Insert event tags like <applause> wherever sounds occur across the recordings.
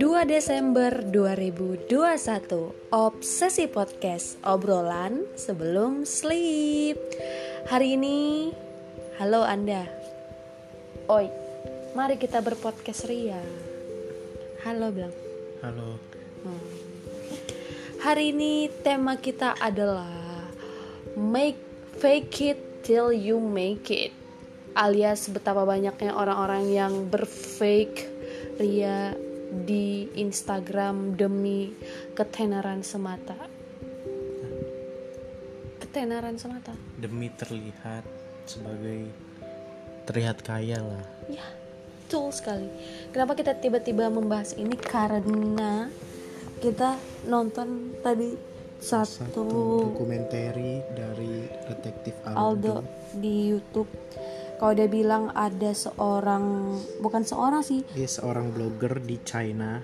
2 Desember 2021 Obsesi Podcast Obrolan sebelum sleep. Hari ini Halo Anda. Oi Mari kita berpodcast ria. Halo bilang. Halo. Hmm. Hari ini tema kita adalah Make fake it till you make it. Alias betapa banyaknya orang-orang yang berfake ria di Instagram demi ketenaran semata. Ketenaran semata. Demi terlihat sebagai terlihat kaya lah. Ya, betul sekali. Kenapa kita tiba-tiba membahas ini? Karena kita nonton tadi satu, dokumenter dari detektif Aldo Aldo. di YouTube. Kalau dia bilang ada seorang, bukan seorang sih, Dia seorang blogger di China.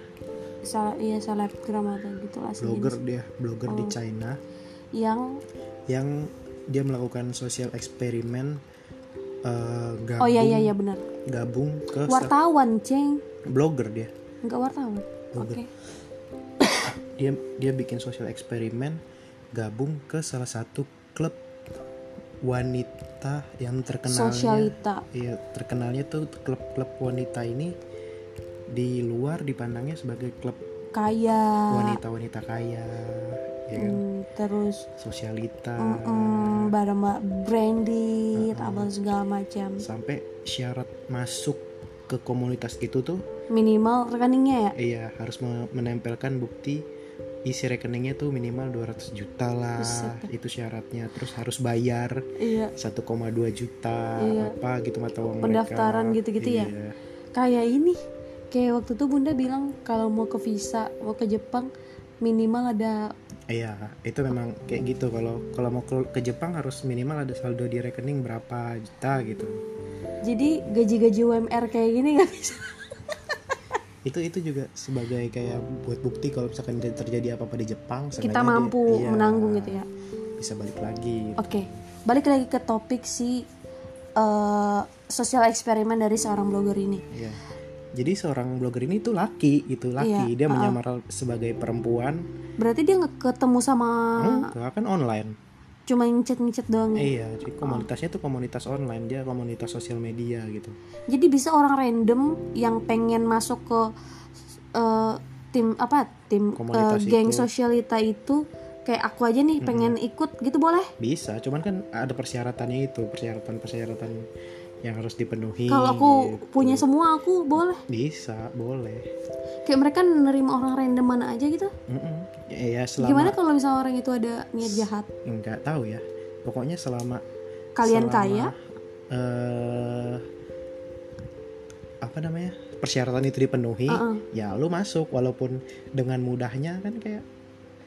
salah iya selebgram atau gitu lah Blogger dia, blogger Oh. di China. Yang yang dia melakukan sosial eksperimen eh, gabung oh iya iya iya benar. gabung ke sa- wartawan ceng. Blogger dia. nggak wartawan. Oke. Dia dia bikin sosial eksperimen gabung ke salah satu klub wanita yang terkenalnya. Sosialita. Iya, terkenalnya tuh klub-klub wanita ini di luar dipandangnya sebagai klub kaya. wanita-wanita kaya, ya kan? hmm, terus Sosialita. mm, barang mbak branded apa segala macam. Sampai syarat masuk ke komunitas itu tuh minimal rekeningnya ya? Iya harus me- menempelkan bukti isi rekeningnya tuh minimal 200 juta lah. Itu syaratnya. Terus harus bayar iya 1,2 juta Iya. apa gitu mata uang Pendaftaran gitu-gitu ya? Iya. kayak ini kayak waktu itu bunda bilang kalau mau ke visa mau ke Jepang minimal ada Iya, itu memang kayak gitu. Kalau kalau mau ke, ke Jepang harus minimal ada saldo di rekening berapa juta gitu. jadi gaji-gaji UMR kayak gini nggak bisa Itu itu juga sebagai kayak buat bukti kalau misalkan ter- terjadi apa-apa di Jepang, kita seenggaknya dia- mampu iya, menanggung gitu ya Bisa balik lagi. Oke, balik lagi ke topik si eh, sosial eksperimen dari seorang blogger ini. Iya. Jadi seorang blogger ini tuh laki gitu, laki. Iya, Dia menyamar sebagai perempuan. Berarti dia ketemu sama Enggak kan online. Cuma ngechat-ngechat doang. ya? Iya, jadi komunitasnya tuh komunitas online, dia komunitas sosial media gitu. Jadi bisa orang random yang pengen masuk ke eh, tim apa tim Komunitas eh, geng itu. sosialita itu kayak aku aja nih pengen ikut gitu boleh? Bisa, cuman kan ada persyaratannya itu, persyaratan-persyaratan yang harus dipenuhi. Kalau aku gitu. punya semua aku boleh. bisa, boleh. Kayak mereka nerima orang random mana aja gitu. Mm-mm. Ya, ya selama Gimana kalau misalnya orang itu ada niat jahat? nggak tahu ya. Pokoknya selama Kalian selama, kaya? eh apa namanya? persyaratan itu dipenuhi, Uh-uh. ya lu masuk walaupun dengan mudahnya kan kayak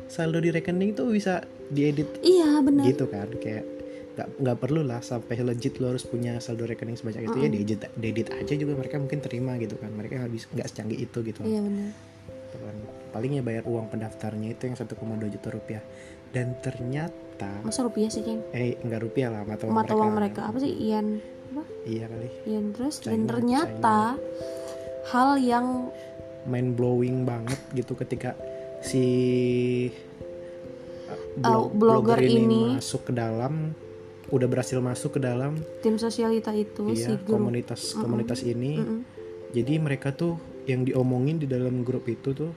saldo di rekening tuh bisa diedit Iya benar. gitu kan kayak nggak nggak perlu lah sampai legit lo harus punya saldo rekening sebanyak itu ya diedit diedit aja juga mereka mungkin terima gitu kan mereka bisa nggak secanggih itu gitu Iya benar. Gitu kan. palingnya bayar uang pendaftarnya itu yang 1,2 juta rupiah dan ternyata Masa rupiah sih, Ceng? eh nggak rupiah lah mata uang Mata mereka uang mereka apa sih? Ian apa? iya kali Ian terus dan China, ternyata hal yang mind blowing banget gitu ketika si uh, Uh, blogger ini. masuk ke dalam udah berhasil masuk ke dalam tim sosialita itu si iya grup komunitas komunitas ini. Mm-mm. jadi mereka tuh yang diomongin di dalam grup itu tuh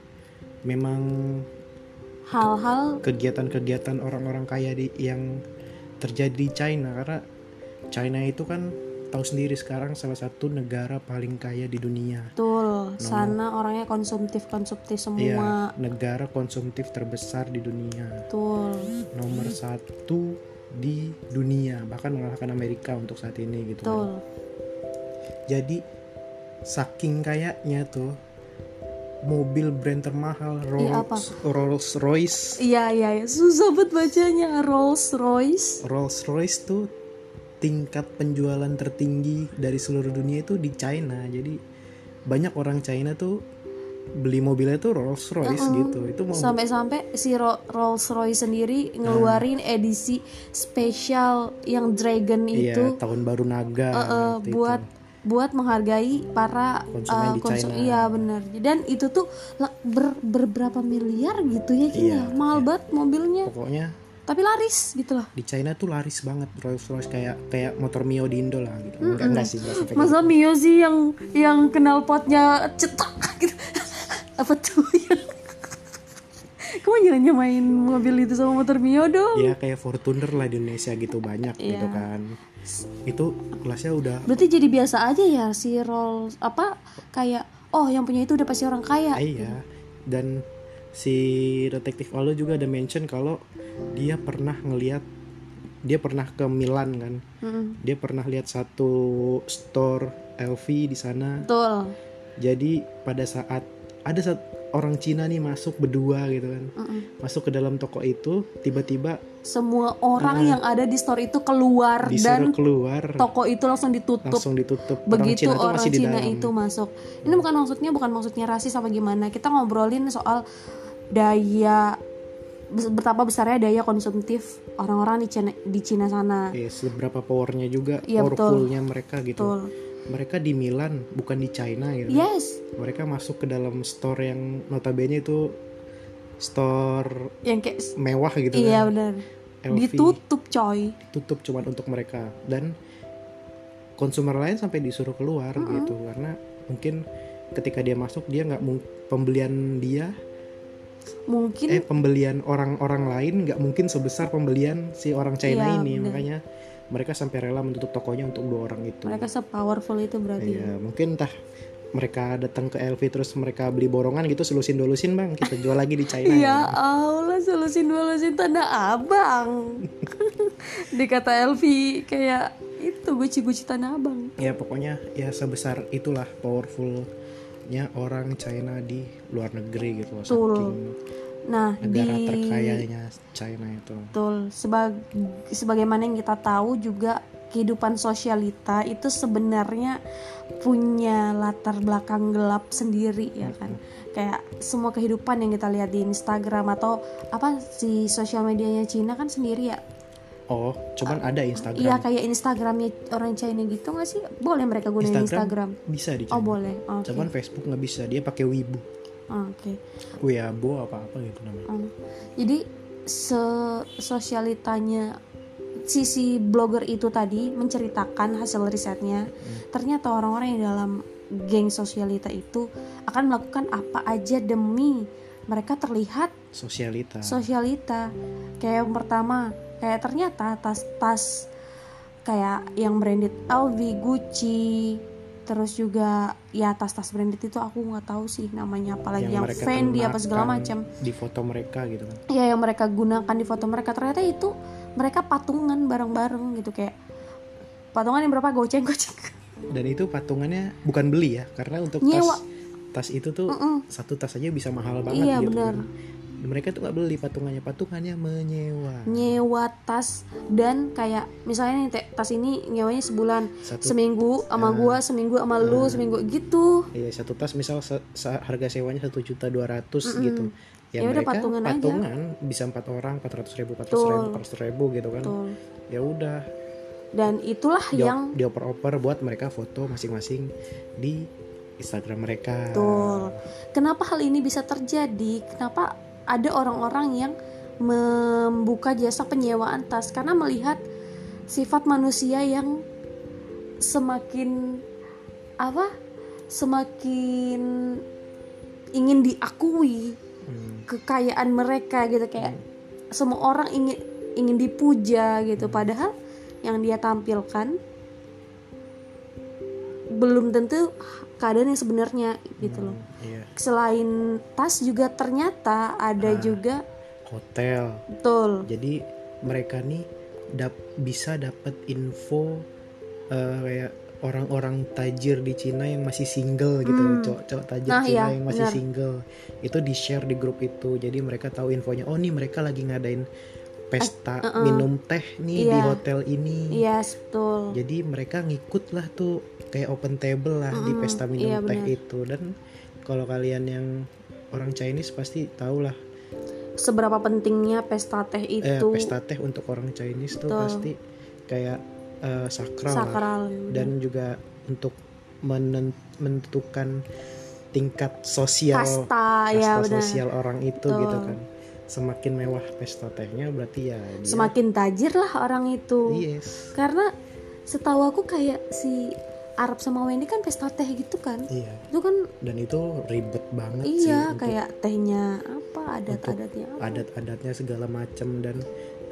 memang hal-hal kegiatan-kegiatan orang-orang kaya di yang terjadi di China. Karena China itu kan tahu sendiri sekarang salah satu negara paling kaya di dunia. Betul. Sana orangnya konsumtif konsumtif Iya, semua negara konsumtif terbesar di dunia. Betul. Nomor satu di dunia bahkan mengalahkan Amerika untuk saat ini gitu kan. betul jadi saking kayaknya tuh mobil brand termahal Iya? Rolls, Rolls Royce iya iya iya. susah banget bacanya Rolls Royce Rolls Royce tuh tingkat penjualan tertinggi dari seluruh dunia itu di China jadi banyak orang China tuh beli mobilnya tuh Rolls Royce gitu. Itu mau sampai-sampai si Ro- Rolls Royce sendiri ngeluarin edisi spesial yang Dragon iya itu. tahun baru naga eh, waktu itu. buat buat menghargai para Konsumen uh, di China. iya benar dan itu tuh ber, berberapa miliar gitu ya Ki, Iya, ya mahal banget mobilnya. Pokoknya tapi laris gitu loh di China tuh laris banget Rolls Royce kayak kayak motor Mio di Indo lah gitu. Enggak enggak sih enggak sampai masa Mio sih yang yang kenal potnya cetak <laughs> gitu apa tuh? Kamu jangan nyamain mobil itu sama motor Mio dong? Ya kayak Fortuner lah di Indonesia gitu banyak Iya. gitu kan. Itu kelasnya udah berarti jadi biasa aja ya si Rolls apa kayak oh yang punya itu udah pasti orang kaya. Ah, iya. Dan si detektif Aldo juga ada mention kalau dia pernah ngelihat dia pernah ke Milan kan. Mm-mm. dia pernah lihat satu store LV di sana. Betul. Jadi pada saat ada saat orang Cina nih masuk berdua gitu kan. Mm-mm. masuk ke dalam toko itu tiba-tiba semua orang yang ada di store itu keluar dan keluar. toko itu langsung ditutup. Langsung ditutup. Begitu orang Cina orang di Cina itu masuk. Ini bukan maksudnya bukan maksudnya rasis apa gimana. Kita ngobrolin soal daya betapa besarnya daya konsumtif orang-orang di Cina di Cina sana. Eh, seberapa powernya juga Iya, betul. powerfulnya mereka gitu. Betul mereka di Milan bukan di China gitu. Yes. Mereka masuk ke dalam store yang notabene itu store yang kayak mewah gitu iya kan. benar. Ditutup coy. Tutup cuman untuk mereka. Dan konsumer lain sampai disuruh keluar gitu karena mungkin ketika dia masuk dia nggak pembelian dia mungkin eh pembelian orang-orang lain nggak mungkin sebesar pembelian si orang China Iya, ini. bener. makanya mereka sampai rela menutup tokonya untuk dua orang itu mereka sepowerful itu berarti Iya, mungkin entah mereka datang ke LV terus mereka beli borongan gitu selusin dolusin bang kita jual lagi di China <laughs> Ya Allah, solusin solusin tanda abang. <laughs> Dikata Elvi kayak itu guci-guci tanah abang. ya pokoknya ya sebesar itulah powerfulnya orang China di luar negeri gitu loh Betul. saking Nah, negara di terkayanya China itu betul sebag sebagaimana yang kita tahu juga kehidupan sosialita itu sebenarnya punya latar belakang gelap sendiri ya kan. Kayak semua kehidupan yang kita lihat di Instagram atau apa si sosial medianya Cina kan sendiri ya. oh cuman ada Instagram Iya kayak Instagramnya orang China gitu nggak sih? Boleh mereka gunain Instagram? bisa di Oh China boleh. Oke. cuman Facebook nggak bisa dia pakai Weibo Oke. Weibo apa apa gitu namanya Oh. Jadi se sosialitanya sisi blogger itu tadi menceritakan hasil risetnya. Ternyata orang-orang yang dalam geng sosialita itu akan melakukan apa aja demi mereka terlihat sosialita sosialita. Kayak yang pertama, kayak ternyata tas-tas kayak yang branded LV, Gucci, terus juga ya tas-tas branded itu aku nggak tahu sih namanya apalagi yang, mereka Fendi apa segala macam. di foto mereka gitu kan ya yang mereka gunakan di foto mereka ternyata itu mereka patungan bareng-bareng gitu kayak patungan yang berapa goceng goceng dan itu patungannya bukan beli ya karena untuk Nyewa. tas tas itu tuh Mm-mm. satu tas aja bisa mahal banget Iya, gitu benar. kan. Mereka tuh nggak beli patungannya. Patungannya menyewa. Nyewa tas dan kayak misalnya nih tas ini nyewanya sebulan. Satu- seminggu sama gua seminggu sama lu seminggu gitu. Iya satu tas misal se- se- harga sewanya satu juta dua ratus gitu. Ya, Ya udah, mereka patungan aja. patungan bisa empat orang empat ratus ribu empat ratus ribu empat ratus ribu gitu kan. Ya udah. Dan itulah dia yang dioper-oper buat mereka foto masing-masing di Instagram mereka. Betul. Kenapa hal ini bisa terjadi? Kenapa ada orang-orang yang membuka jasa penyewaan tas karena melihat sifat manusia yang semakin apa semakin ingin diakui Hmm, kekayaan mereka gitu. Kayak semua orang ingin ingin dipuja gitu. Padahal yang dia tampilkan belum tentu keadaan yang sebenarnya gitu loh iya selain tas juga ternyata ada Ah. juga hotel betul jadi mereka nih dap bisa dapat info eh, kayak orang-orang tajir di Cina yang masih single gitu Hmm. cowok-cowok tajir Nah, Cina iya, yang masih benar. single itu di share di grup itu jadi mereka tahu infonya oh nih mereka lagi ngadain pesta minum teh nih di Iya. hotel ini yes betul jadi mereka ngikut lah tuh kayak open table lah di Mm-mm, pesta minum iya, teh benar. itu dan kalau kalian yang orang Chinese pasti tahu lah seberapa pentingnya pesta teh eh, itu pesta teh untuk orang Chinese tuh Betul. pasti kayak eh, sakral, lah. sakral dan juga untuk menen- menentukan tingkat sosial kasta ya kasta benar sosial orang itu Betul. gitu kan semakin mewah pesta tehnya berarti ya dia semakin tajir lah orang itu. Yes. Karena setahu aku kayak si Arab sama Wendy kan pesta teh gitu kan. Iya. Itu kan dan itu ribet banget sih iya untuk kayak tehnya apa adat-adatnya adat-adatnya segala macam dan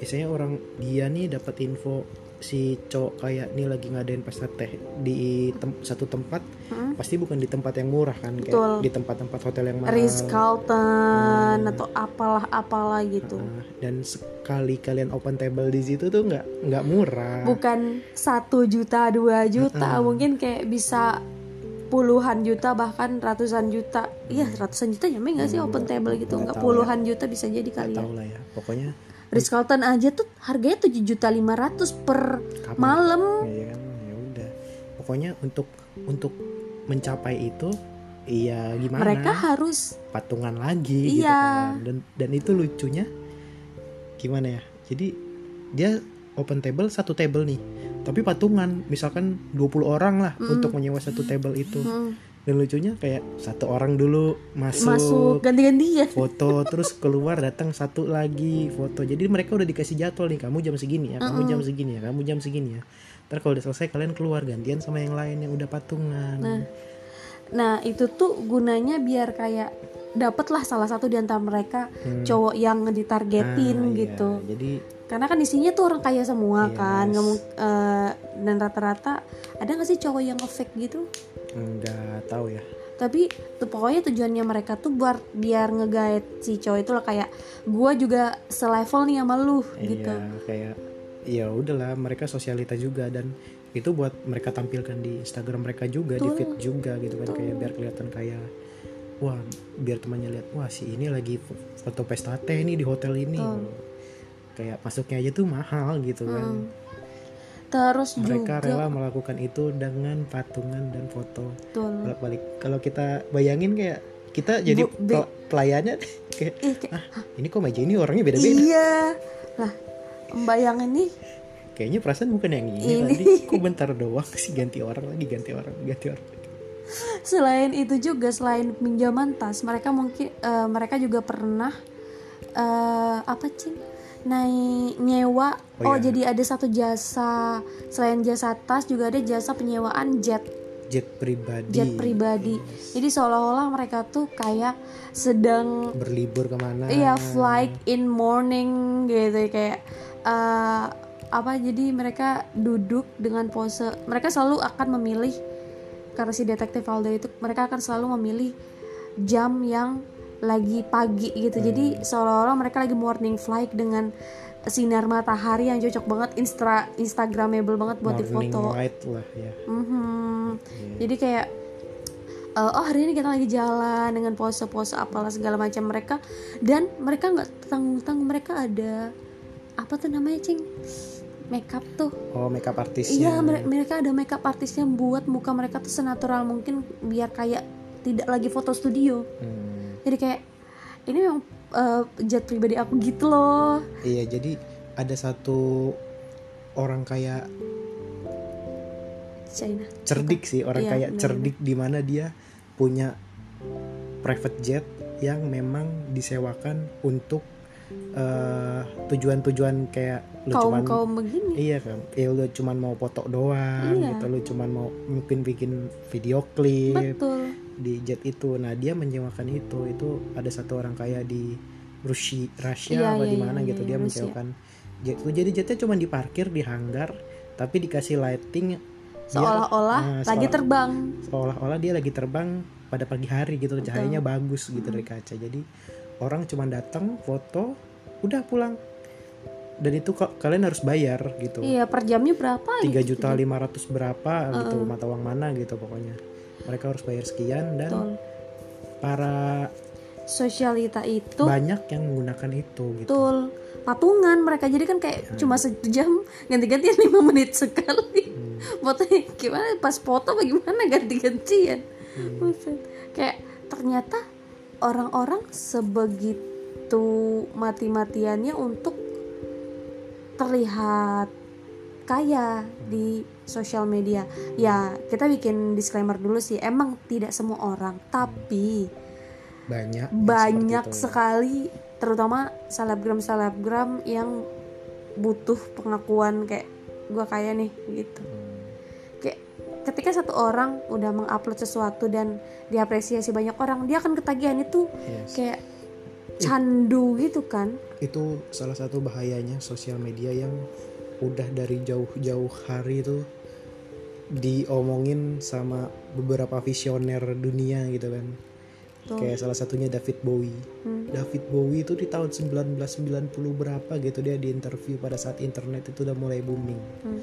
biasanya orang dia nih dapat info si cowok kayak nih lagi ngadain pesta teh di tem- satu tempat Hmm. pasti bukan di tempat yang murah kan kayak Betul. di tempat-tempat hotel yang mahal. Ritz Carlton atau apalah apalah gitu. Nah, dan sekali kalian open table di situ tuh nggak nggak murah. Bukan satu juta dua juta mungkin kayak bisa puluhan juta bahkan ratusan juta. Iya ratusan juta nyampe nggak sih open table gitu? Nggak puluhan juta bisa jadi kali ya. tahu lah ya. Pokoknya Ritz Carlton aja tuh harganya tujuh juta lima ratus per Kamar. malam. Ya kan? Ya udah. Pokoknya untuk untuk mencapai itu iya gimana? Mereka harus patungan lagi gitu Iya. kan. Dan dan itu lucunya gimana ya? Jadi dia open table satu table nih. Tapi patungan misalkan 20 orang lah untuk menyewa satu table itu. Hmm, dan lucunya kayak satu orang dulu masuk, masuk ganti-gantian foto terus keluar datang satu lagi foto jadi mereka udah dikasih jadwal nih kamu jam segini ya kamu jam segini ya kamu jam segini ya ntar kalau udah selesai kalian keluar gantian sama yang lain yang udah patungan Nah itu tuh gunanya biar kayak dapatlah salah satu di antara mereka cowok yang ditargetin Hmm. Ah, iya. gitu. jadi Karena kan isinya tuh orang kaya semua Yes. kan, nggak eh, dan rata-rata ada nggak sih cowok yang nge-fake gitu? nggak tahu ya Tapi tuh pokoknya tujuannya mereka tuh buat biar ngegaet si cowok itu lah kayak gua juga selevel nih sama lu gitu. Iya, kayak ya udahlah mereka sosialita juga dan itu buat mereka tampilkan di Instagram mereka juga di feed juga gitu kan kayak biar kelihatan kayak wah biar temannya lihat wah si ini lagi fo- foto pesta teh nih di hotel ini kayak masuknya aja tuh mahal gitu kan Terus mereka juga rela melakukan itu dengan patungan dan foto betul. balik balik kalau kita bayangin kayak kita jadi Bu- be- pelayannya <laughs> kayak kayak, ah ini kok meja ini orangnya beda beda iya. Lah, bayangin nih Kayaknya perasaan bukan yang ini, Ini. tadi kok bentar doang sih ganti orang lagi ganti orang ganti orang. selain itu juga selain pinjaman tas mereka mungkin eh, mereka juga pernah eh apa cing naik nyewa. Oh, oh, iya. jadi ada satu jasa. Selain jasa tas juga ada jasa penyewaan jet. Jet pribadi. jet pribadi. Jadi seolah-olah mereka tuh kayak sedang Berlibur ke mana? iya flight in morning gitu. Kayak eh, apa jadi mereka duduk dengan pose. Mereka selalu akan memilih karena si detektif Aldo itu mereka akan selalu memilih jam yang lagi pagi gitu. Jadi seolah-olah mereka lagi morning flight dengan sinar matahari yang cocok banget instra instagramable banget buat Morning difoto light lah ya. Mhm. Jadi kayak eh, oh hari ini kita lagi jalan dengan pose-pose apalah segala macam mereka. Dan mereka nggak tanggung-tanggung mereka ada apa tuh namanya cing? Makeup tuh. Oh makeup iya artisnya. mere- mereka ada makeup artisnya buat muka mereka tuh senatural mungkin biar kayak tidak lagi foto studio. Hmm, jadi kayak ini memang eh, jet pribadi aku gitu loh. Iya jadi ada satu orang kayak China. cerdik sih orang Iya, kayak cerdik di mana dia punya private jet yang memang disewakan untuk eh, tujuan-tujuan kayak lu kaum cuman kaum begini. Iya kan, ya lu cuman mau foto doang Iya. gitu, lu cuman mau mungkin bikin video klip. Betul di jet itu. Nah dia menyewakan itu, itu ada satu orang kaya di Rusia, Rusia Iya, apa iya, di mana iya, gitu iya, dia Rusia. menyewakan jet itu. Jadi jetnya cuma diparkir di hanggar, tapi dikasih lighting seolah-olah Nah, lagi seolah- terbang seolah-olah dia lagi terbang pada pagi hari gitu, cahayanya bagus gitu dari kaca. Jadi orang cuma datang foto, udah pulang. Dan itu kok kalian harus bayar gitu. Iya per jamnya berapa? tiga gitu. juta lima ratus berapa gitu mata uang mana gitu pokoknya mereka harus bayar sekian dan Betul. para Sosialita itu banyak yang menggunakan itu gitu betul patungan mereka jadi kan kayak cuma sejam ganti-gantian lima <laughs> menit sekali. Fotonya <laughs> gimana? Pas foto bagaimana ganti-gantian? Buset. Kayak ternyata orang-orang sebegitu mati-matiannya untuk terlihat kaya di sosial media ya kita bikin disclaimer dulu sih emang tidak semua orang tapi banyak banyak itu. sekali terutama selebgram selebgram yang butuh pengakuan kayak gua kaya nih gitu Hmm. kayak ketika satu orang udah mengupload sesuatu dan diapresiasi banyak orang dia akan ketagihan itu Yes. kayak candu gitu kan itu salah satu bahayanya sosial media yang udah dari jauh-jauh hari itu diomongin sama beberapa visioner dunia gitu kan Tuh. kayak salah satunya David Bowie Hmm. David Bowie itu di tahun 1990 berapa gitu dia di interview pada saat internet itu udah mulai booming Hmm.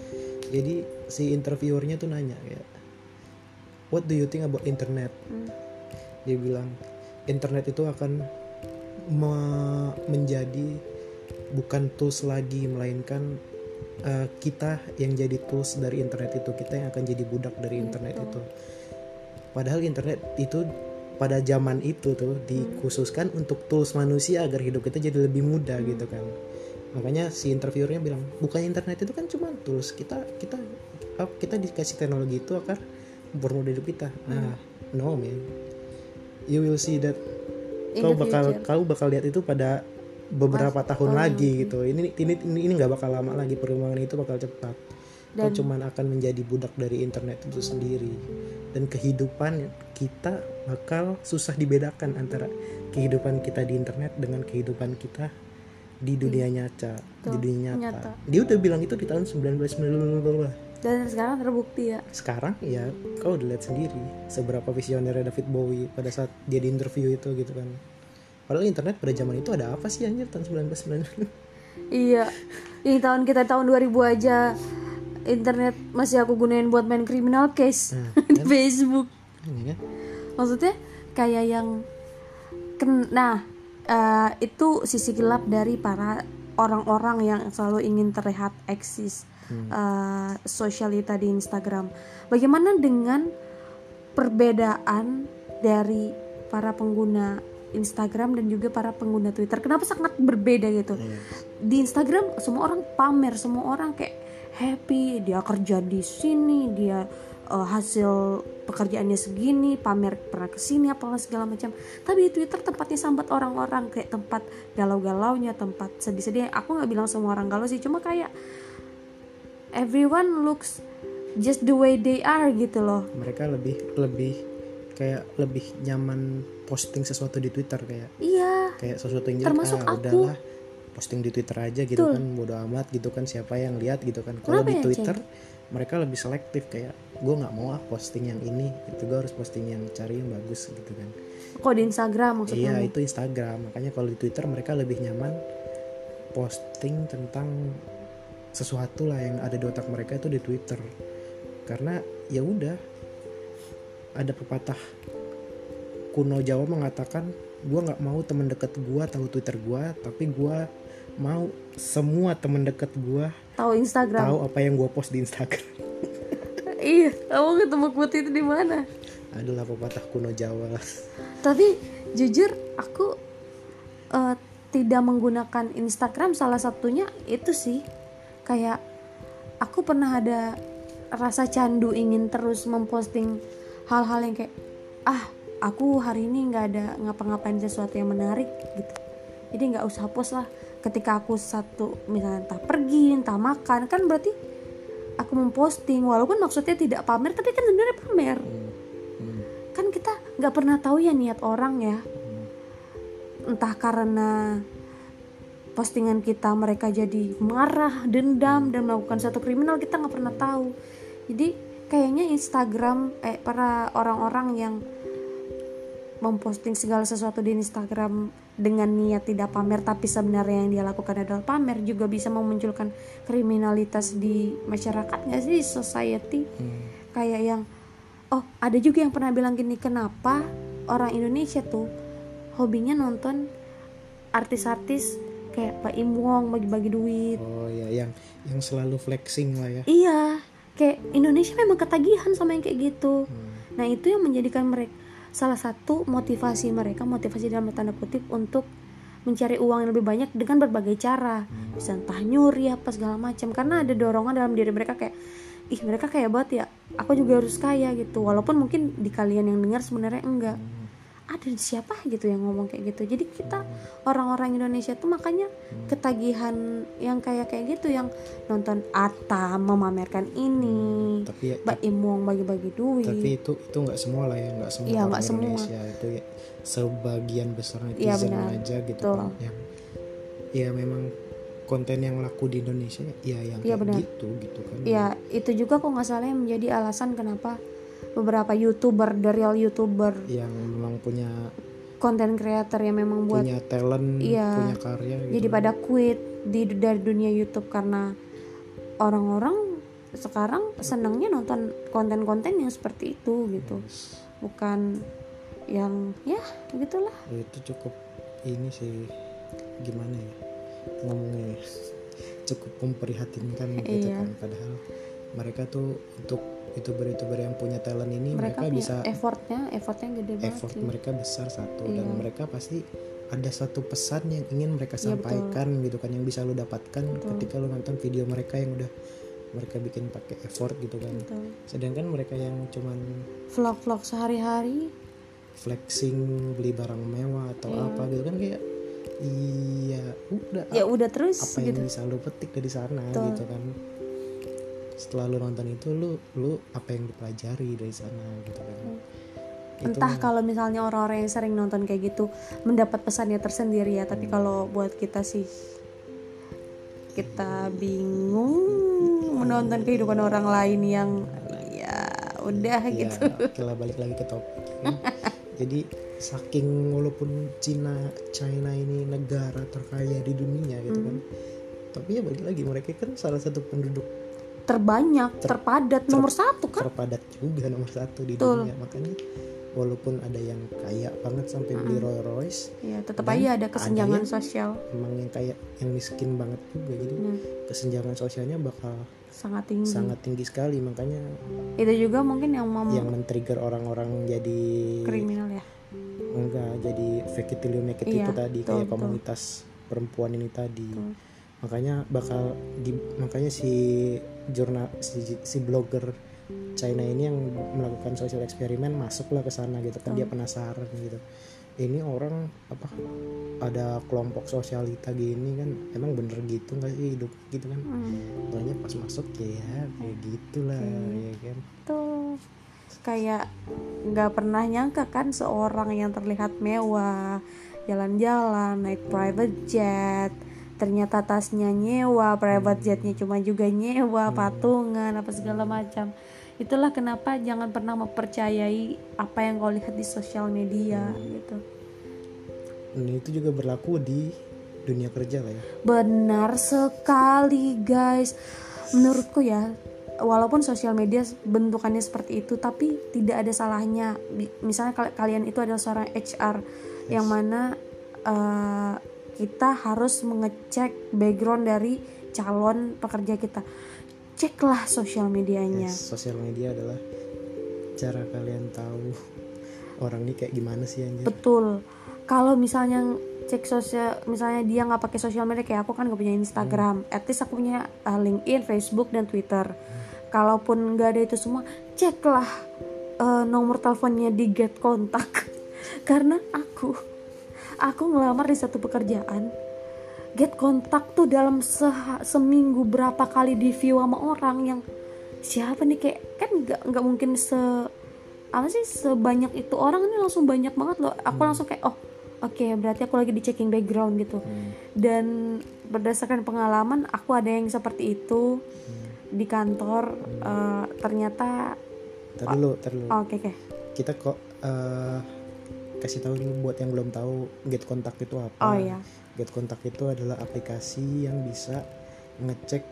jadi si interviewernya tuh nanya kayak what do you think about internet Hmm. dia bilang internet itu akan me- menjadi bukan tools lagi melainkan uh, kita yang jadi tools dari internet itu kita yang akan jadi budak dari internet itu. Padahal internet itu pada zaman itu tuh dikhususkan untuk tools manusia agar hidup kita jadi lebih mudah gitu kan. Makanya si interviewernya bilang bukan internet itu kan cuma tools kita kita kita dikasih teknologi itu agar mempermudah hidup kita. Nah no man. You will see that In kau bakal future. kau bakal lihat itu pada beberapa tahun lagi gitu. Ini ini ini ini nggak bakal lama lagi perkembangan itu bakal cepat. Kau Dan- cuman akan menjadi budak dari internet itu sendiri. Dan kehidupan kita bakal susah dibedakan antara kehidupan kita di internet dengan kehidupan kita di dunia nyata di dunia nyata. nyata. dia udah bilang itu di tahun 1990 dan sekarang terbukti ya. Sekarang ya kau udah lihat sendiri seberapa visioner David Bowie pada saat dia di interview itu gitu kan padahal internet pada zaman itu ada apa sih anjir tahun 1990 iya ini tahun kita tahun 2000 aja internet masih aku gunain buat main criminal case <laughs> Nah, di Facebook. Ini kan? Maksudnya kayak yang ken nah eh, itu sisi gelap dari para orang-orang yang selalu ingin terlihat eksis eh, sosialita di Instagram. Bagaimana dengan perbedaan dari para pengguna Instagram dan juga para pengguna Twitter. Kenapa sangat berbeda gitu? Iya. di Instagram semua orang pamer semua orang kayak happy dia kerja di sini dia eh, hasil pekerjaannya segini pamer pernah ke sini apalah segala macam. Tapi di Twitter tempatnya sambat orang-orang kayak tempat galau-galaunya tempat sedih-sedih. Aku nggak bilang semua orang galau sih cuma kayak everyone looks just the way they are gitu loh. Mereka lebih lebih kayak lebih nyaman posting sesuatu di Twitter kayak iya. kayak sesuatu yang jelek Termasuk ah aku. udahlah posting di Twitter aja gitu kan bodo amat gitu kan siapa yang lihat gitu kan. Kalau di ya, Twitter mereka lebih selektif kayak gue nggak mau ah posting yang ini itu gue harus posting yang cari yang bagus gitu kan. Kok di Instagram maksudnya iya itu Instagram. Makanya kalau di Twitter mereka lebih nyaman posting tentang sesuatu lah yang ada di otak mereka itu di Twitter. Karena ya udah ada pepatah kuno Jawa mengatakan gua nggak mau teman dekat gua tahu Twitter gua tapi gua mau semua teman dekat gua tahu Instagram. tahu apa yang gua post di Instagram. <laughs> Iya kamu ketemu quote itu di mana? Adalah pepatah kuno Jawa. Tapi jujur aku eh, tidak menggunakan Instagram salah satunya itu sih. Kayak aku pernah ada rasa candu ingin terus memposting hal-hal yang kayak ah aku hari ini nggak ada ngapa-ngapain sesuatu yang menarik gitu. Jadi nggak usah post lah. Ketika aku satu misalnya entah pergi entah makan kan berarti aku memposting. Walaupun maksudnya tidak pamer tapi kan sebenarnya pamer. Hmm. kan kita nggak pernah tahu ya niat orang ya. Entah karena postingan kita mereka jadi marah dendam dan melakukan satu kriminal kita nggak pernah tahu. Jadi kayaknya Instagram eh para orang-orang yang memposting segala sesuatu di Instagram dengan niat tidak pamer tapi sebenarnya yang dia lakukan adalah pamer juga bisa memunculkan kriminalitas di masyarakat nggak sih di society? Kayak yang oh ada juga yang pernah bilang gini kenapa orang Indonesia tuh hobinya nonton artis-artis kayak Pak Im Wong bagi-bagi duit? Oh ya yang yang selalu flexing lah ya. Iya kayak Indonesia memang ketagihan sama yang kayak gitu. Nah itu yang menjadikan mereka salah satu motivasi mereka motivasi dalam tanda kutip untuk mencari uang yang lebih banyak dengan berbagai cara. Bisa entah nyuri apa segala macam. Karena ada dorongan dalam diri mereka kayak ih mereka kaya banget ya aku juga harus kaya gitu. Walaupun mungkin di kalian yang dengar sebenarnya enggak ada siapa gitu yang ngomong kayak gitu jadi kita orang-orang Indonesia tuh makanya ketagihan yang kayak kayak gitu yang nonton Atta memamerkan ini tapi ya, Mbak Imong bagi-bagi duit tapi itu itu nggak semua lah ya nggak semua Iya, orang semua. Indonesia itu ya sebagian besar Iya, netizen benar. aja gitu kan yang ya memang konten yang laku di Indonesia ya yang Iya, kayak benar. gitu gitu kan ya itu juga kok nggak salah yang menjadi alasan kenapa beberapa youtuber the real youtuber yang memang punya konten creator yang memang buat punya talent Iya. punya karya gitu jadi pada quit di dari dunia YouTube karena orang-orang sekarang senangnya nonton konten-konten yang seperti itu gitu bukan yang ya gitulah itu cukup ini sih gimana ya ngomongnya ya. cukup memprihatinkan gitu Iya. kan padahal mereka tuh untuk youtuber-youtuber yang punya talent ini mereka, mereka, bisa effortnya effortnya gede banget effort sih. mereka besar satu dan Iya. mereka pasti ada satu pesan yang ingin mereka Iya, betul. sampaikan gitu kan yang bisa lu dapatkan ketika lu nonton video mereka yang udah mereka bikin pakai effort gitu kan Betul. sedangkan mereka yang cuman vlog-vlog sehari-hari flexing beli barang mewah atau apa gitu kan kayak iya udah ya udah terus apa gitu yang bisa lu petik dari sana Betul. gitu kan setelah lu nonton itu lu lu apa yang dipelajari dari sana gitu kan Itu entah kalau misalnya orang-orang yang sering nonton kayak gitu mendapat pesannya tersendiri ya tapi kalau buat kita sih kita bingung menonton kehidupan orang lain yang ya udah ya gitu oke lah balik lagi ke topik ya. <laughs> jadi saking walaupun Cina China ini negara terkaya di dunia gitu kan Hmm. tapi ya balik lagi mereka kan salah satu penduduk terbanyak terpadat nomor satu kan? terpadat juga nomor satu di Betul. dunia. Makanya walaupun ada yang kaya banget sampai beli Rolls Royce ya tetap aja ada kesenjangan ada yang- sosial. Emang yang kayak yang miskin banget juga. Jadi Nah, kesenjangan sosialnya bakal sangat tinggi. sangat tinggi sekali. Makanya itu juga mungkin yang mem yang men-trigger orang-orang jadi kriminal ya? Enggak jadi fake it till you make it Iya, itu tadi betul, kayak betul. komunitas perempuan ini tadi. Betul. makanya bakal di makanya si jurnal si, si blogger China ini yang melakukan social eksperimen masuklah ke sana gitu kan dia penasaran gitu. Ini orang apa ada kelompok sosialita gini kan emang bener gitu nggak sih hidup gitu kan? Hmm, pas masuk ya kayak gitulah ya kan? Tuh kayak nggak pernah nyangka kan seorang yang terlihat mewah jalan-jalan naik private jet ternyata tasnya nyewa private jetnya cuma juga nyewa patungan apa segala macam. Itulah kenapa jangan pernah mempercayai apa yang kau lihat di sosial media gitu. Dan itu juga berlaku di dunia kerja lah ya. Benar sekali guys. Menurutku ya Walaupun sosial media bentukannya seperti itu Tapi tidak ada salahnya. Misalnya kal- kalian itu adalah seorang HR Yang mana eh, Kita harus mengecek background dari calon pekerja kita Ceklah sosial medianya Yes, sosial media adalah cara kalian tahu orang ini kayak gimana sih anjir Betul. Kalau misalnya cek sosial, misalnya dia nggak pakai sosial media kayak aku kan nggak punya Instagram, at least aku punya uh, LinkedIn, Facebook dan Twitter. Kalaupun nggak ada itu semua, ceklah uh, nomor teleponnya di get kontak. <laughs> Karena aku, aku ngelamar di satu pekerjaan. Get kontak tuh dalam seha- seminggu berapa kali di view sama orang yang siapa nih kayak kan nggak nggak mungkin se apa sih sebanyak itu orang ini langsung banyak banget loh. Aku langsung kayak oh oke berarti aku lagi di checking background gitu. Dan berdasarkan pengalaman aku ada yang seperti itu di kantor eh, ternyata dulu, ntar dulu. oh, oke oke. Kita kok eh, kasih tahu dulu buat yang belum tahu Get Contact itu apa. oh ya Get Contact itu adalah aplikasi yang bisa ngecek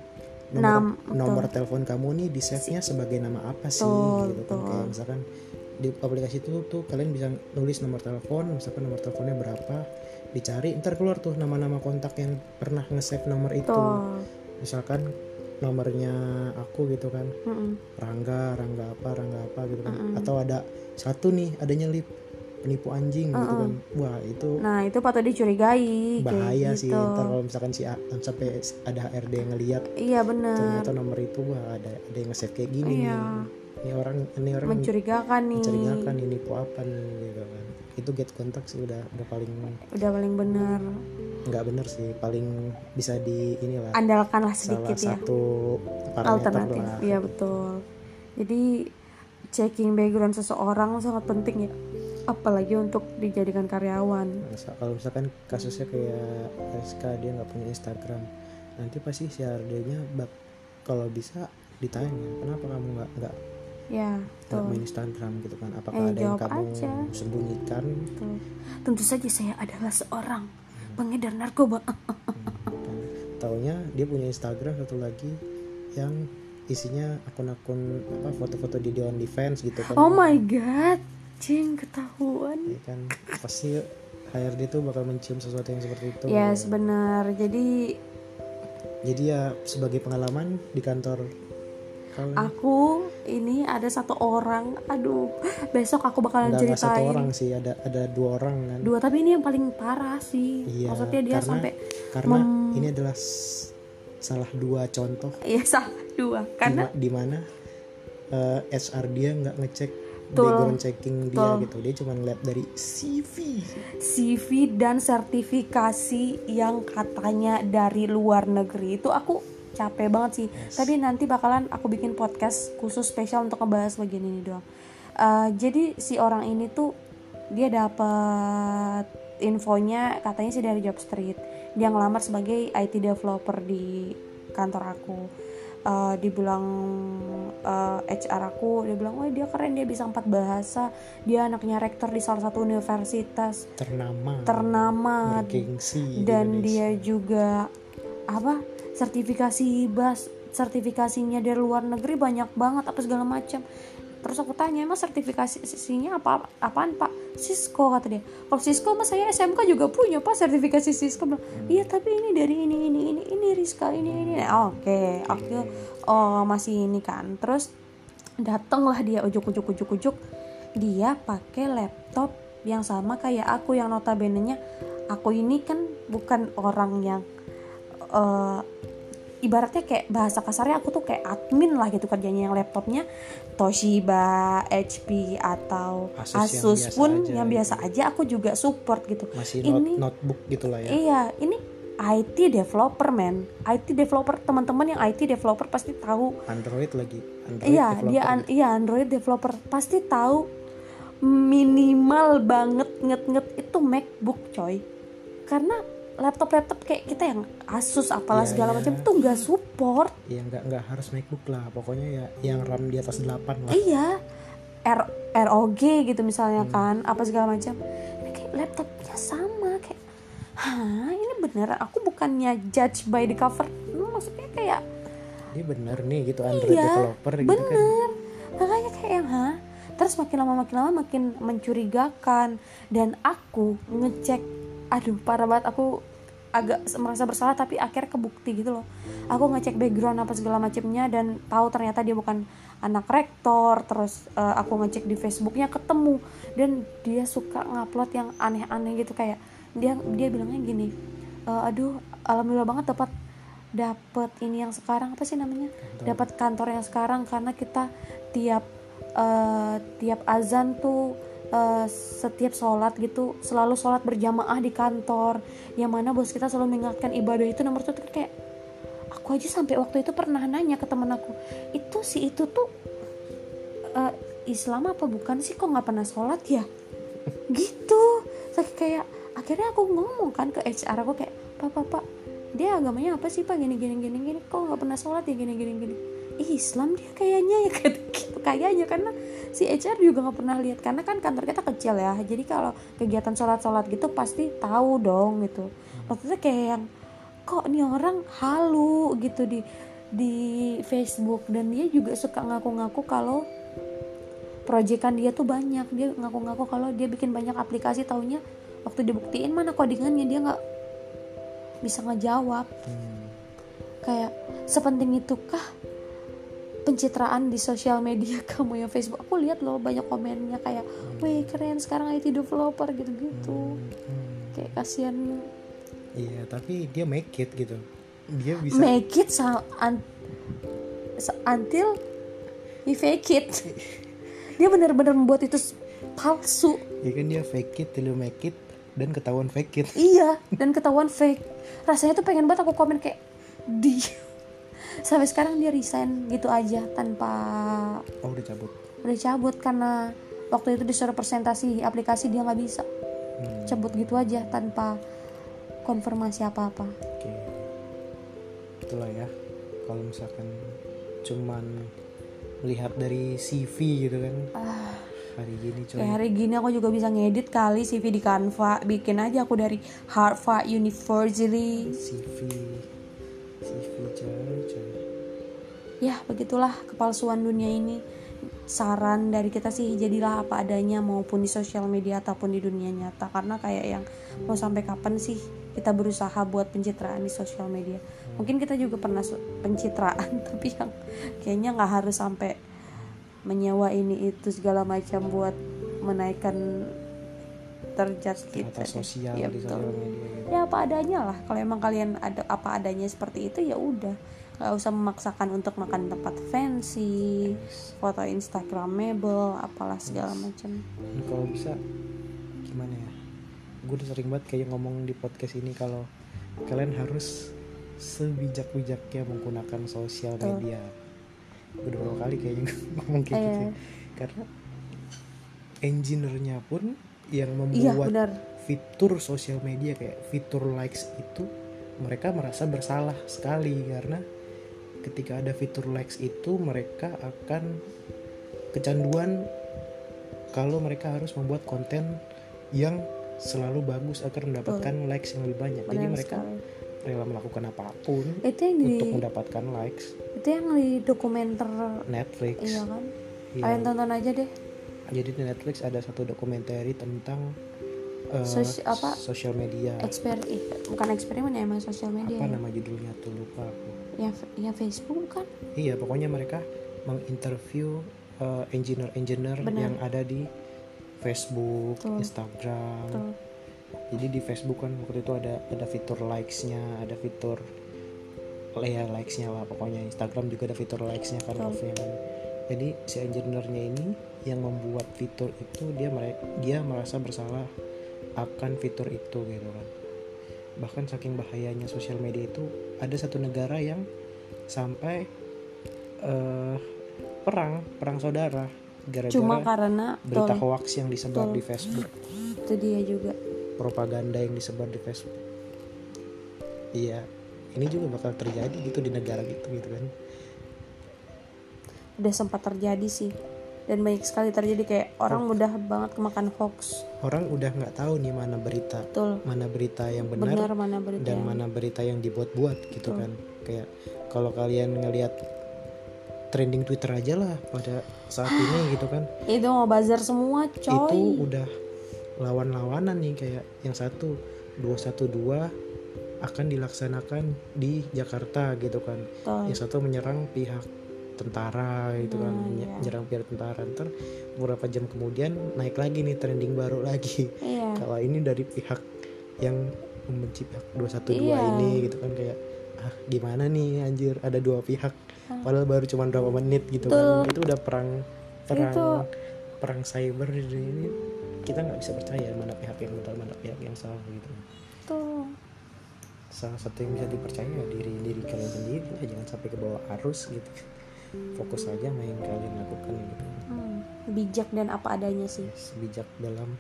Nam- nomor, nomor telepon kamu nih di save-nya sebagai nama apa sih Betul, gitu kan. betul. Kayak misalkan di aplikasi itu tuh kalian bisa nulis nomor telepon, misalkan nomor teleponnya berapa, dicari ntar keluar tuh nama-nama kontak yang pernah nge-save nomor itu. tuh Misalkan nomornya aku gitu kan. Mm-mm. Rangga, Rangga apa, Rangga apa gitu kan. Atau ada satu nih, ada nyelip penipu anjing gitu kan. Wah itu nah itu patut dicurigai bahaya sih gitu. ntar kalau misalkan si sampai ada HRD yang ngeliat iya bener. ternyata nomor itu wah ada ada yang nge-save kayak gini Iya. ini orang ini orang mencurigakan nih. mencurigakan ini nipu apa nih gitu kan. Itu get kontak sih udah udah paling udah paling bener. Nggak bener sih paling bisa di inilah. Andalkanlah salah sedikit ya. satu alternatif. lah. Iya betul. Jadi checking background seseorang sangat penting ya apalagi untuk dijadikan karyawan. Masa- kalau misalkan kasusnya kayak SK dia nggak punya Instagram nanti pasti si HRD-nya bak kalau bisa ditanya kenapa kamu nggak nggak ya nggak main Instagram gitu kan? Apakah Eh, ada yang kamu aja. sembunyikan? Betul. tentu saja saya adalah seorang pengedar narkoba. Kan. Taunya dia punya Instagram satu lagi yang isinya akun-akun apa foto-foto di di OnlyFans gitu kan. Oh my god cing ketahuan. Ya kan pasti HRD tuh bakal mencium sesuatu yang seperti itu. Yes benar. Jadi jadi ya sebagai pengalaman di kantor kalian aku ini ada satu orang. Aduh besok aku bakalan nggak nggak satu ceritain. orang sih ada ada dua orang kan. Dua tapi ini yang paling parah sih. Iya, maksudnya dia karena- sampai karena ini adalah salah dua contoh. Ya salah dua. Karena di mana eh, HR dia nggak ngecek Betul. background checking dia Betul. gitu. Dia cuma ngeliat dari CV CV dan sertifikasi yang katanya dari luar negeri. Itu aku capek banget sih. Tapi nanti bakalan aku bikin podcast khusus spesial untuk ngebahas bagian ini doang Eh, jadi si orang ini tuh dia dapat infonya katanya sih dari job street. Dia ngelamar sebagai IT developer di kantor aku Eh, dibilang eh, HR aku dia bilang wah dia keren dia bisa empat bahasa dia anaknya rektor di salah satu universitas. Ternama. Ternama. Bergengsi dan dia juga apa sertifikasi bas sertifikasinya dari luar negeri banyak banget apa segala macam terus aku tanya emang sertifikasinya apa apaan pak? Cisco kata dia. Kalau Cisco mas saya SMK juga punya pak sertifikasi Cisco. Bilang iya tapi ini dari ini ini ini ini Rizka ini ini. Ah, oke aku oh masih ini kan. Terus datanglah dia ujuk ujuk ujuk ujuk. Dia pakai laptop yang sama kayak aku yang notabene nya aku ini kan bukan orang yang eh, ibaratnya kayak bahasa kasarnya aku tuh kayak admin lah gitu kerjanya. Yang laptopnya Toshiba, HP atau Asus yang Asus, biasa pun aja yang gitu. biasa aja aku juga support gitu. masih not- ini notebook gitulah ya. Iya ini IT developer man, IT developer teman-teman yang IT developer pasti tahu. Android lagi Android iya developer. dia an- iya Android developer. Pasti tahu minimal banget nget-nget itu MacBook coy. Karena laptop-laptop kayak kita yang Asus apalah Iya, segala iya. macam tuh nggak support. Ya nggak nggak harus MacBook lah. Pokoknya ya yang RAM di atas 8 lah. Iya. R ROG gitu misalnya Hmm. kan apa segala macam. Ini kayak laptopnya sama kayak hah ini beneran aku bukannya judge by the cover. Maksudnya kayak ini bener nih gitu Android Iya, developer gitu kan. bener. Makanya kayak yang hah? Terus makin lama makin lama makin mencurigakan. Dan aku ngecek aduh parah banget. Aku agak merasa bersalah tapi akhirnya kebukti gitu loh. Aku ngecek background apa segala macamnya dan tahu ternyata dia bukan anak rektor terus eh, aku ngecek di Facebooknya ketemu. Dan dia suka ngupload yang aneh-aneh gitu kayak dia dia bilangnya gini "Eh, aduh alhamdulillah banget dapat dapat ini yang sekarang. Apa sih namanya? Dapat kantor yang sekarang karena kita tiap eh, tiap azan tuh eh, setiap sholat gitu selalu sholat berjamaah di kantor yang mana bos kita selalu mengingatkan ibadah itu nomor satu. Kayak aku aja sampai waktu itu pernah nanya ke temen aku itu si itu tuh eh, Islam apa bukan sih? Kok nggak pernah sholat ya? <laughs> Gitu. Terus kayak akhirnya aku ngomong kan ke HR aku kayak pak pak pak dia agamanya apa sih pak? Gini gini gini gini. Kok nggak pernah sholat ya? Gini gini gini. Ih, Islam dia kayaknya ya <laughs> kayak gitu. Kayaknya karena si HR juga nggak pernah lihat karena kan kantor kita kecil ya. Jadi kalau kegiatan sholat sholat gitu pasti tahu dong gitu. Maksudnya kayak yang kok nih orang halu? gitu di di Facebook. Dan dia juga suka ngaku-ngaku kalau proyekan dia tuh banyak. Dia ngaku-ngaku kalau dia bikin banyak aplikasi taunya waktu dibuktiin mana codingannya dia nggak bisa ngejawab. Hmm. kayak sepenting itukah pencitraan di sosial media <laughs> kamu yang Facebook. Aku lihat loh banyak komennya kayak wih keren sekarang IT developer gitu-gitu. Hmm, kayak kasihan. Iya tapi dia make it gitu. Dia bisa make it sa- un- sa- until he fake it. <laughs> Dia benar-benar membuat itu palsu. Ya kan dia fake it till you make it dan ketahuan fake it. Iya dan ketahuan fake. Rasanya tuh pengen banget aku komen kayak di sampai sekarang dia resign gitu aja tanpa oh udah cabut? Udah cabut karena waktu itu disuruh presentasi aplikasi dia nggak bisa. Hmm, cabut gitu aja tanpa konfirmasi apa-apa. Oke. Itulah ya kalau misalkan cuman melihat dari CV gitu kan. Hari gini coy kayak hari gini aku juga bisa ngedit kali CV di Canva. Bikin aja aku dari Harvard University. CV ya begitulah kepalsuan dunia ini. Saran dari kita sih jadilah apa adanya maupun di sosial media ataupun di dunia nyata. Karena kayak yang mau sampai kapan sih kita berusaha buat pencitraan di sosial media? Mungkin kita juga pernah pencitraan <laughs> tapi yang kayaknya nggak harus sampai menyewa ini itu segala macam buat menaikkan kita atas sosial Iya, di betul. sosial media gitu. Ya apa adanya lah. Kalau emang kalian ada apa adanya seperti itu ya udah. Nggak usah memaksakan untuk makan tempat fancy foto instagramable apalah segala macam. Kalau bisa gimana ya? Gue udah sering banget kayak ngomong di podcast ini kalau kalian harus sebijak-bijaknya menggunakan sosial media. Gue udah berapa kali kayaknya <laughs> ngomong kayak gitu Iya. ya. karena engineer-nya pun yang iya membuat benar. fitur sosial media kayak fitur likes itu mereka merasa bersalah sekali karena ketika ada fitur likes itu mereka akan kecanduan kalau mereka harus membuat konten yang selalu bagus agar mendapatkan likes yang lebih banyak. Jadi benar mereka sekali. rela melakukan apa pun itu yang di untuk mendapatkan likes. Itu yang di dokumenter Netflix. Iya kan? Iya. kalian tonton aja deh jadi di Netflix ada satu dokumenter tentang eh, Sos- apa? sosial media eksper bukan eksperimen ya emang sosial media apa ya. nama judulnya tuh lupa aku ya ya Facebook kan Iya, pokoknya mereka menginterview uh, engineer-engineer Benar. yang ada di Facebook, Betul. Instagram. tuh Jadi di Facebook kan waktu itu ada ada fitur likes-nya, ada fitur ya likes-nya lah pokoknya. Instagram juga ada fitur likes-nya kan off-nya kan. Jadi si engineer-nya ini yang membuat fitur itu dia mere- dia merasa bersalah akan fitur itu gitu kan. Bahkan saking bahayanya sosial media itu ada satu negara yang sampai eh, perang perang saudara cuma gara-gara karena berita tuh hoax yang disebar Betul. di Facebook <sniffs> itu dia juga propaganda yang disebar di Facebook iya ini juga bakal terjadi gitu di negara gitu gitu kan udah sempat terjadi sih. Dan banyak sekali terjadi kayak orang mudah banget kemakan hoax. Orang udah nggak tahu nih mana berita betul. mana berita yang benar, benar mana berita dan yang- mana berita yang dibuat-buat gitu Betul. kan. Kayak kalau kalian ngelihat trending Twitter aja lah pada saat <gasps> ini gitu kan. Itu mau bazar semua coy. Itu udah lawan-lawanan nih kayak yang satu 212 akan dilaksanakan di Jakarta gitu kan. Betul. yang satu menyerang pihak tentara gitu kan menye- iya. menyerang pihak tentara. Ntar beberapa jam kemudian naik lagi nih trending baru lagi. Iya. Kalau ini dari pihak yang membenci pihak 212 Iya. ini gitu kan kayak ah gimana nih anjir ada dua pihak. Ah. padahal baru cuma berapa menit gitu Betul. kan itu udah perang perang Itu- perang cyber ini. Kita nggak bisa percaya mana pihak yang benar mana pihak yang salah gitu. Tuh salah satu yang bisa dipercaya ya diri diri kalian sendiri lah jangan sampai ke bawah arus gitu fokus aja sama yang kalian lakukan gitu. Hmm, bijak dan apa adanya sih. Bijak dalam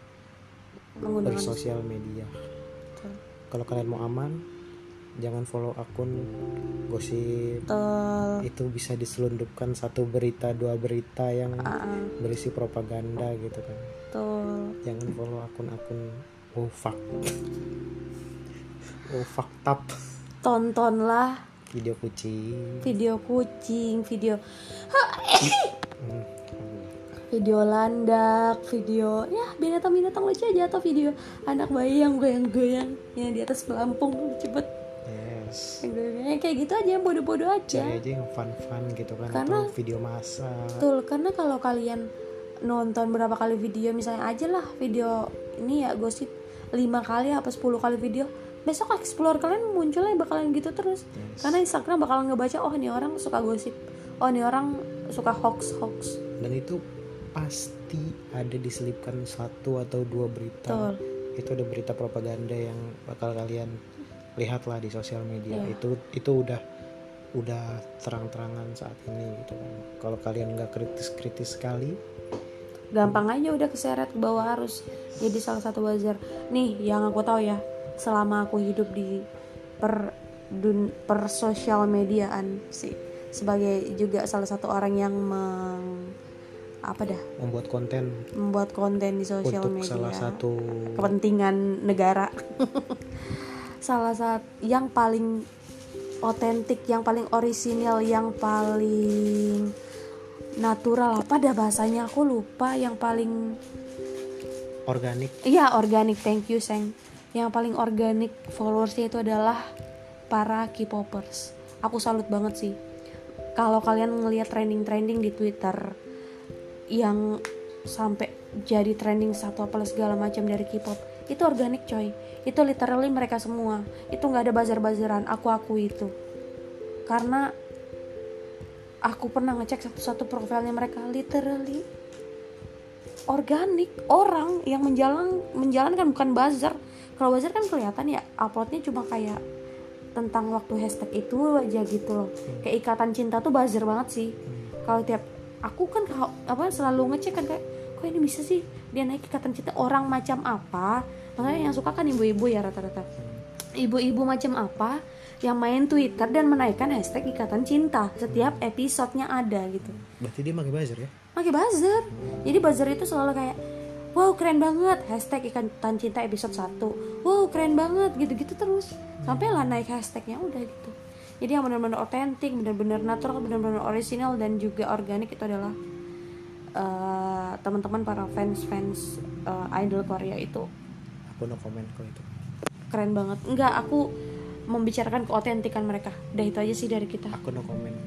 menggunakan bersosial media. Betul. kalau kalian mau aman jangan follow akun gosip. Betul. itu bisa diselundupkan satu berita dua berita yang ah, berisi propaganda gitu kan. Betul. Jangan follow akun-akun oh fuck. Oh fucked up. Tontonlah video kucing. Video kucing video. Hmm, video landak video ya binatang-binatang lucu aja atau video anak bayi yang goyang-goyang yang di atas pelampung banget yes. Jelas Ya, kayak gitu aja yang bodoh-bodoh aja. Cari aja yang fun fun gitu kan Karena- atau video masa. Betul, karena kalau kalian nonton berapa kali video misalnya aja lah video ini ya gosip 5 kali apa 10 kali video besok explore kalian munculnya bakalan gitu terus. Yes. karena Instagram bakalan ngebaca oh ini orang suka gosip. Oh ini orang suka hoax hoax. Dan itu pasti ada diselipkan satu atau dua berita. Betul. itu ada berita propaganda yang bakal kalian lihat lah di sosial media. Iya. itu itu udah udah terang-terangan saat ini gitu kan. Kalau kalian nggak kritis-kritis sekali gampang aja udah keseret ke bawah arus jadi salah satu buzzer. Nih yang aku tahu ya selama aku hidup di per dun, per sosial mediaan sih. Sebagai juga salah satu orang yang meng apa dah? Membuat konten. Membuat konten di sosial media. salah satu kepentingan negara. <laughs> Salah satu yang paling otentik yang paling orisinal yang paling natural apa dah bahasanya? Aku lupa yang paling organik. Iya organik. Thank you Seng yang paling organik followersnya itu adalah para K-popers. Aku salut banget sih. Kalau kalian ngelihat trending-trending di Twitter yang sampai jadi trending satu apa segala macam dari K-pop itu organik coy. Itu literally mereka semua. Itu nggak ada bazar-bazaran. Aku aku itu. Karena aku pernah ngecek satu-satu profilnya mereka. Literally organik orang yang menjalan menjalankan bukan buzzer kalau buzzer kan kelihatan ya uploadnya cuma kayak tentang waktu hashtag itu aja gitu loh. Kayak ikatan cinta tuh buzzer banget sih. Kalau tiap aku kan kalau apa selalu ngecek kan kayak kok ini bisa sih dia naik ikatan cinta orang macam apa? Makanya yang suka kan ibu-ibu ya rata-rata. Ibu-ibu macam apa yang main Twitter dan menaikkan hashtag ikatan cinta setiap episodenya ada gitu. Berarti dia pakai buzzer ya? Pakai buzzer. Jadi buzzer itu selalu kayak wow keren banget. Hashtag ikatan cinta episode 1 wow keren banget. Gitu-gitu terus. Sampai lah naik hashtagnya udah gitu. Jadi yang benar-benar otentik benar-benar natural benar-benar original dan juga organik itu adalah eh, teman-teman para fans-fans eh, idol Korea itu. Aku no comment kok itu. Keren banget. Enggak aku membicarakan keotentikan mereka. Udah itu aja sih dari kita. Aku no comment.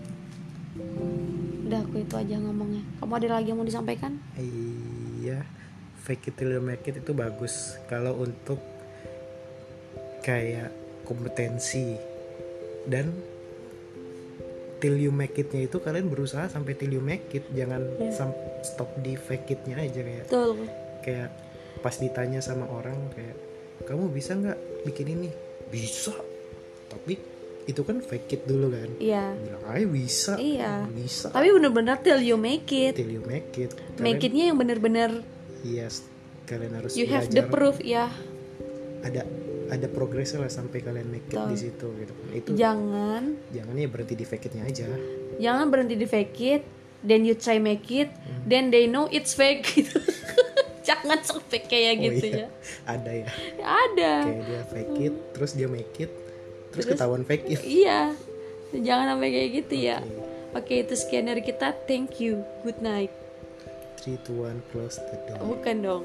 Udah aku itu aja ngomongnya. Kamu ada lagi yang mau disampaikan? Iya fake it till you make it itu bagus. Kalau untuk kayak kompetensi dan till you make itnya itu kalian berusaha sampai till you make it. Jangan sam- stop di fake itnya aja kayak betul. kayak pas ditanya sama orang kayak kamu bisa nggak bikin ini? Bisa. Tapi itu kan fake it dulu kan? Iya. Bilang aja bisa. Iya. bisa. Tapi bener-bener till you make it. Till you make it. Make Kalian- itnya yang bener-bener yes kalian harus you have the belajar. proof ya. Ada ada progresnya lah sampai kalian make it di situ gitu kan. Itu jangan. jangan ya berhenti di fake itnya aja. Jangan berhenti di fake it then you try make it Hmm. then they know it's fake <laughs> gitu. Jangan sok fake kayak Oh gitu iya, ya. Ada ya? Ada. Kayak dia fake it terus dia make it terus, Terus- ketahuan fake it. Iya. Jangan sampai kayak gitu ya. Oke. Itu sekian dari kita. Thank you. Good night three two one close the door. Bukan dong